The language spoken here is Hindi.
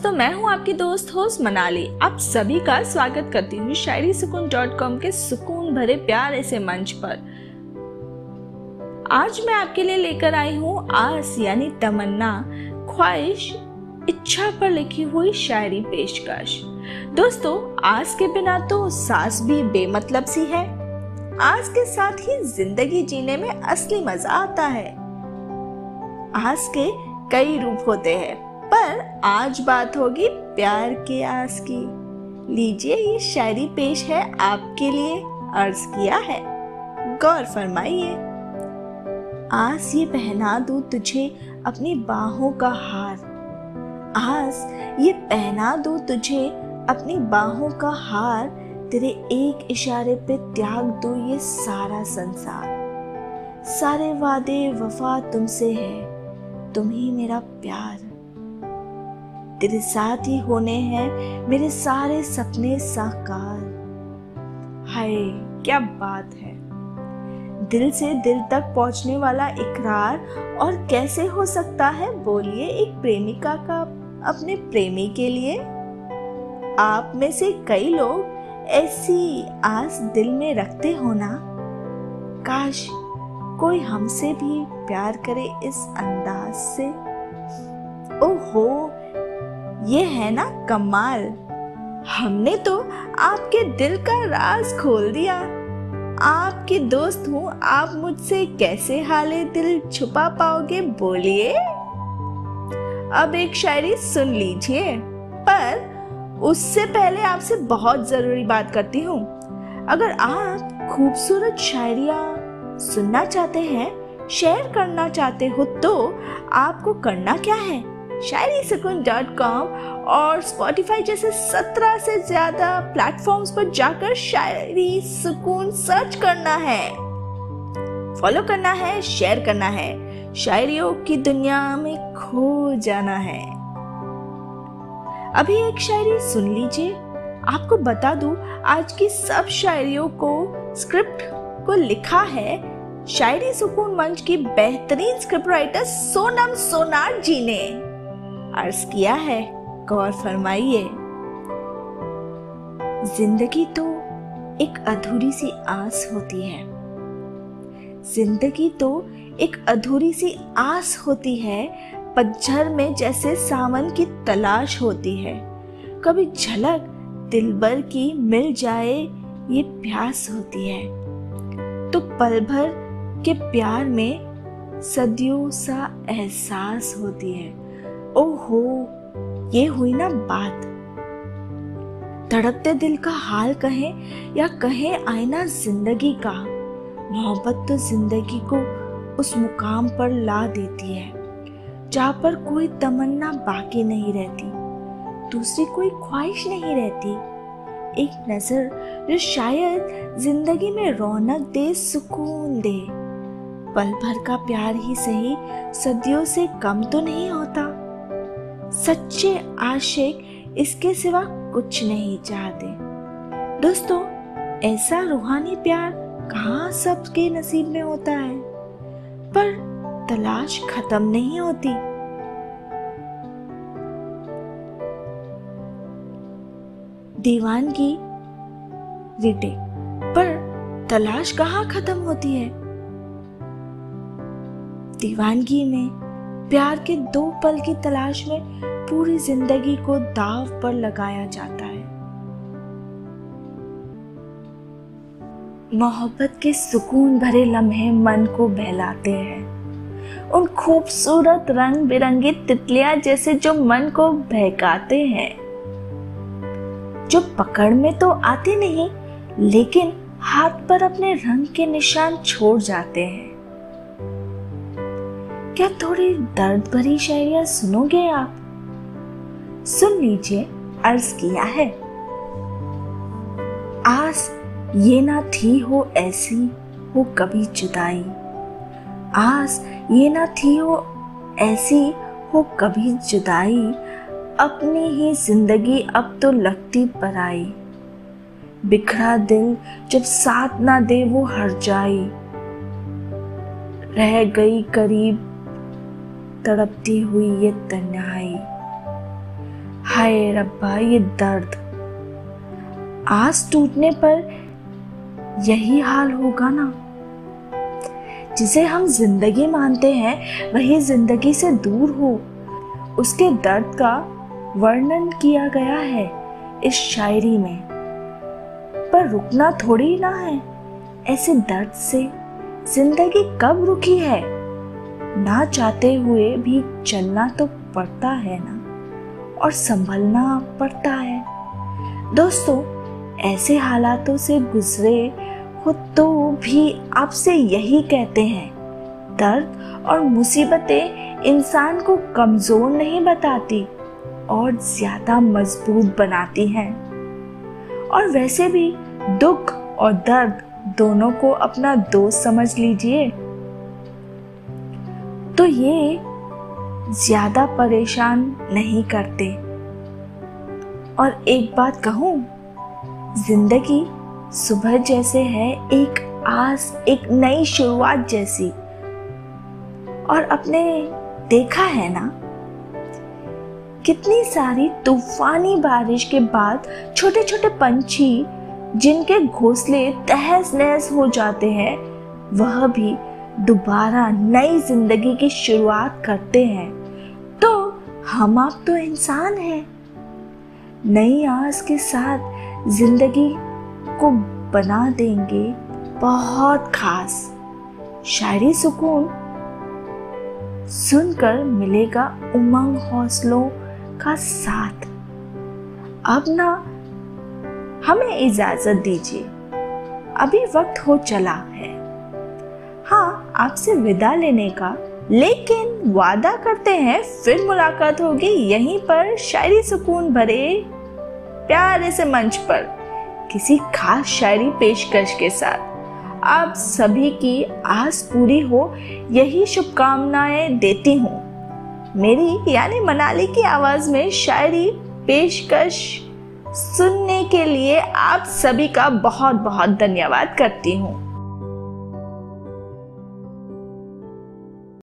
दोस्तों मैं हूँ आपकी दोस्त होस्ट मनाली। आप सभी का स्वागत करती हूँ शायरी सुकून डॉट कॉम के सुकून भरे प्यारे से मंच पर। आज मैं आपके लिए लेकर आई हूँ आस यानी तमन्ना, ख्वाहिश, इच्छा पर लिखी हुई शायरी पेशकश। दोस्तों, आस के बिना तो सांस भी बेमतलब सी है। आस के साथ ही ज़िंदगी जीने में असली मज़ा आता है। आस के कई रूप होते हैं। पर आज बात होगी प्यार के आस की। लीजिए, ये शायरी पेश है आपके लिए, अर्ज़ किया है। गौर फरमाइए। आस, ये पहना दू तुझे अपनी बाहों का हार। आस, ये पहना दू तुझे अपनी बाहों का हार। तेरे एक इशारे पे त्याग दो ये सारा संसार। सारे वादे, वफा तुमसे है। तुम ही मेरा प्यार। तेरे साथ ही होने हैं मेरे सारे सपने साकार। हाय, क्या बात है। दिल से दिल तक पहुँचने वाला इकरार और कैसे हो सकता है? बोलिए एक प्रेमिका का अपने प्रेमी के लिए। आप में से कई लोग ऐसी आस दिल में रखते हो ना? काश कोई हमसे भी प्यार करे इस अंदाज से। ओहो ये है ना कमाल। हमने तो आपके दिल का राज खोल दिया। आपकी दोस्त हूँ, आप मुझसे कैसे हाले दिल छुपा पाओगे बोलिए? अब एक शायरी सुन लीजिए, पर उससे पहले आपसे बहुत ज़रूरी बात करती हूँ। अगर आप खूबसूरत शायरिया सुनना चाहते हैं, शेयर करना चाहते हो तो आपको करना क्या है? शायरी सुकून डॉट कॉम और स्पॉटिफाई जैसे सत्रह से ज़्यादा प्लेटफॉर्म्स पर जाकर शायरी सुकून सर्च करना है। फॉलो करना है शेयर करना है। शायरियों की दुनिया में खो जाना है। अभी एक शायरी सुन लीजिए। आपको बता दूँ, आज की सब शायरियों को स्क्रिप्ट को लिखा है शायरी सुकून मंच की बेहतरीन स्क्रिप्ट राइटर सोनम सोनार जी ने। अर्ज़ किया है, गौर फरमाइए। ज़िंदगी तो एक अधूरी सी आस होती है। ज़िंदगी तो एक अधूरी सी आस होती है, पतझर में जैसे सावन की तलाश होती है। कभी झलक दिलबर की मिल जाए, ये प्यास होती है। तो पल भर के प्यार में सदियों सा एहसास होती है। ओहो, ये हुई ना बात। धड़कते दिल का हाल कहे या कहे आईना ज़िंदगी का, मोहब्बत तो ज़िंदगी को उस मुकाम पर ला देती है, जहाँ पर कोई तमन्ना बाकी नहीं रहती, दूसरी कोई ख्वाहिश नहीं रहती। एक नज़र जो शायद ज़िंदगी में रौनक दे, सुकून दे। पल भर का प्यार ही सही, सदियों से कम तो नहीं होता। सच्चे आशिक इसके सिवा कुछ नहीं चाहते। दोस्तों, ऐसा रूहानी प्यार कहाँ सबके नसीब में होता है? पर तलाश खत्म नहीं होती। दीवानगी रिटे, पर तलाश कहाँ खत्म होती है? दीवानगी में प्यार के दो पल की तलाश में पूरी ज़िंदगी को दाव पर लगाया जाता है। मोहब्बत के सुकून भरे लम्हे मन को बहलाते हैं। उन खूबसूरत रंग बिरंगी तितलियाँ जैसे जो मन को बहकाते हैं। जो पकड़ में तो आते नहीं, लेकिन हाथ पर अपने रंग के निशान छोड़ जाते हैं। क्या थोड़ी दर्द भरी शायरिया सुनोगे आप? सुन लीजिए, अर्ज़ किया है। आस ये ना थी हो ऐसी, हो कभी जुदाई। आस ये ना थी हो ऐसी, हो कभी जुदाई। अपनी ही ज़िंदगी अब तो लगती पराई। बिखरा दिल जब साथ ना दे वो हर जाई। रह गई करीब तड़पती हुई ये तन्हाई। हाय रब्बा, ये दर्द। आस टूटने पर यही हाल होगा ना? जिसे हम ज़िंदगी मानते हैं, वही ज़िंदगी से दूर हो। उसके दर्द का वर्णन किया गया है इस शायरी में। पर रुकना थोड़ी ना है। ऐसे दर्द से ज़िंदगी कब रुकी है? ना चाहते हुए भी चलना तो पड़ता है ना? और संभलना पड़ता है। दोस्तों, ऐसे हालातों से गुजरे हो तो भी आपसे यही कहते हैं, दर्द और मुसीबतें इंसान को कमज़ोर नहीं बताती और ज़्यादा मज़बूत बनाती हैं। और वैसे भी दुख और दर्द दोनों को अपना दोस्त समझ लीजिए। तो ये ज़्यादा परेशान नहीं करते। और एक बात कहूँ, ज़िंदगी सुबह जैसे है, एक आस, एक नई शुरुआत जैसी। और अपने देखा है ना, कितनी सारी तूफानी बारिश के बाद छोटे छोटे पंछी, जिनके घोंसले तहस नहस हो जाते हैं, वह भी दोबारा नई ज़िंदगी की शुरुआत करते हैं। तो हम आप तो इंसान हैं। नई आस के साथ ज़िंदगी को बना देंगे बहुत खास। शायरी सुकून सुनकर मिलेगा उमंग हौसलों का साथ। अब ना हमें इजाज़त दीजिए। अभी वक्त हो चला है। आपसे विदा लेने का। लेकिन वादा करते हैं, फिर मुलाकात होगी। यहीं पर शायरी सुकून भरे प्यारे से मंच पर। किसी खास शायरी पेशकश के साथ। आप सभी की आस पूरी हो, यही शुभकामनाएँ देती हूँ। मेरी, यानी मनाली की आवाज़ में शायरी पेशकश सुनने के लिए आप सभी का बहुत बहुत धन्यवाद करती हूँ।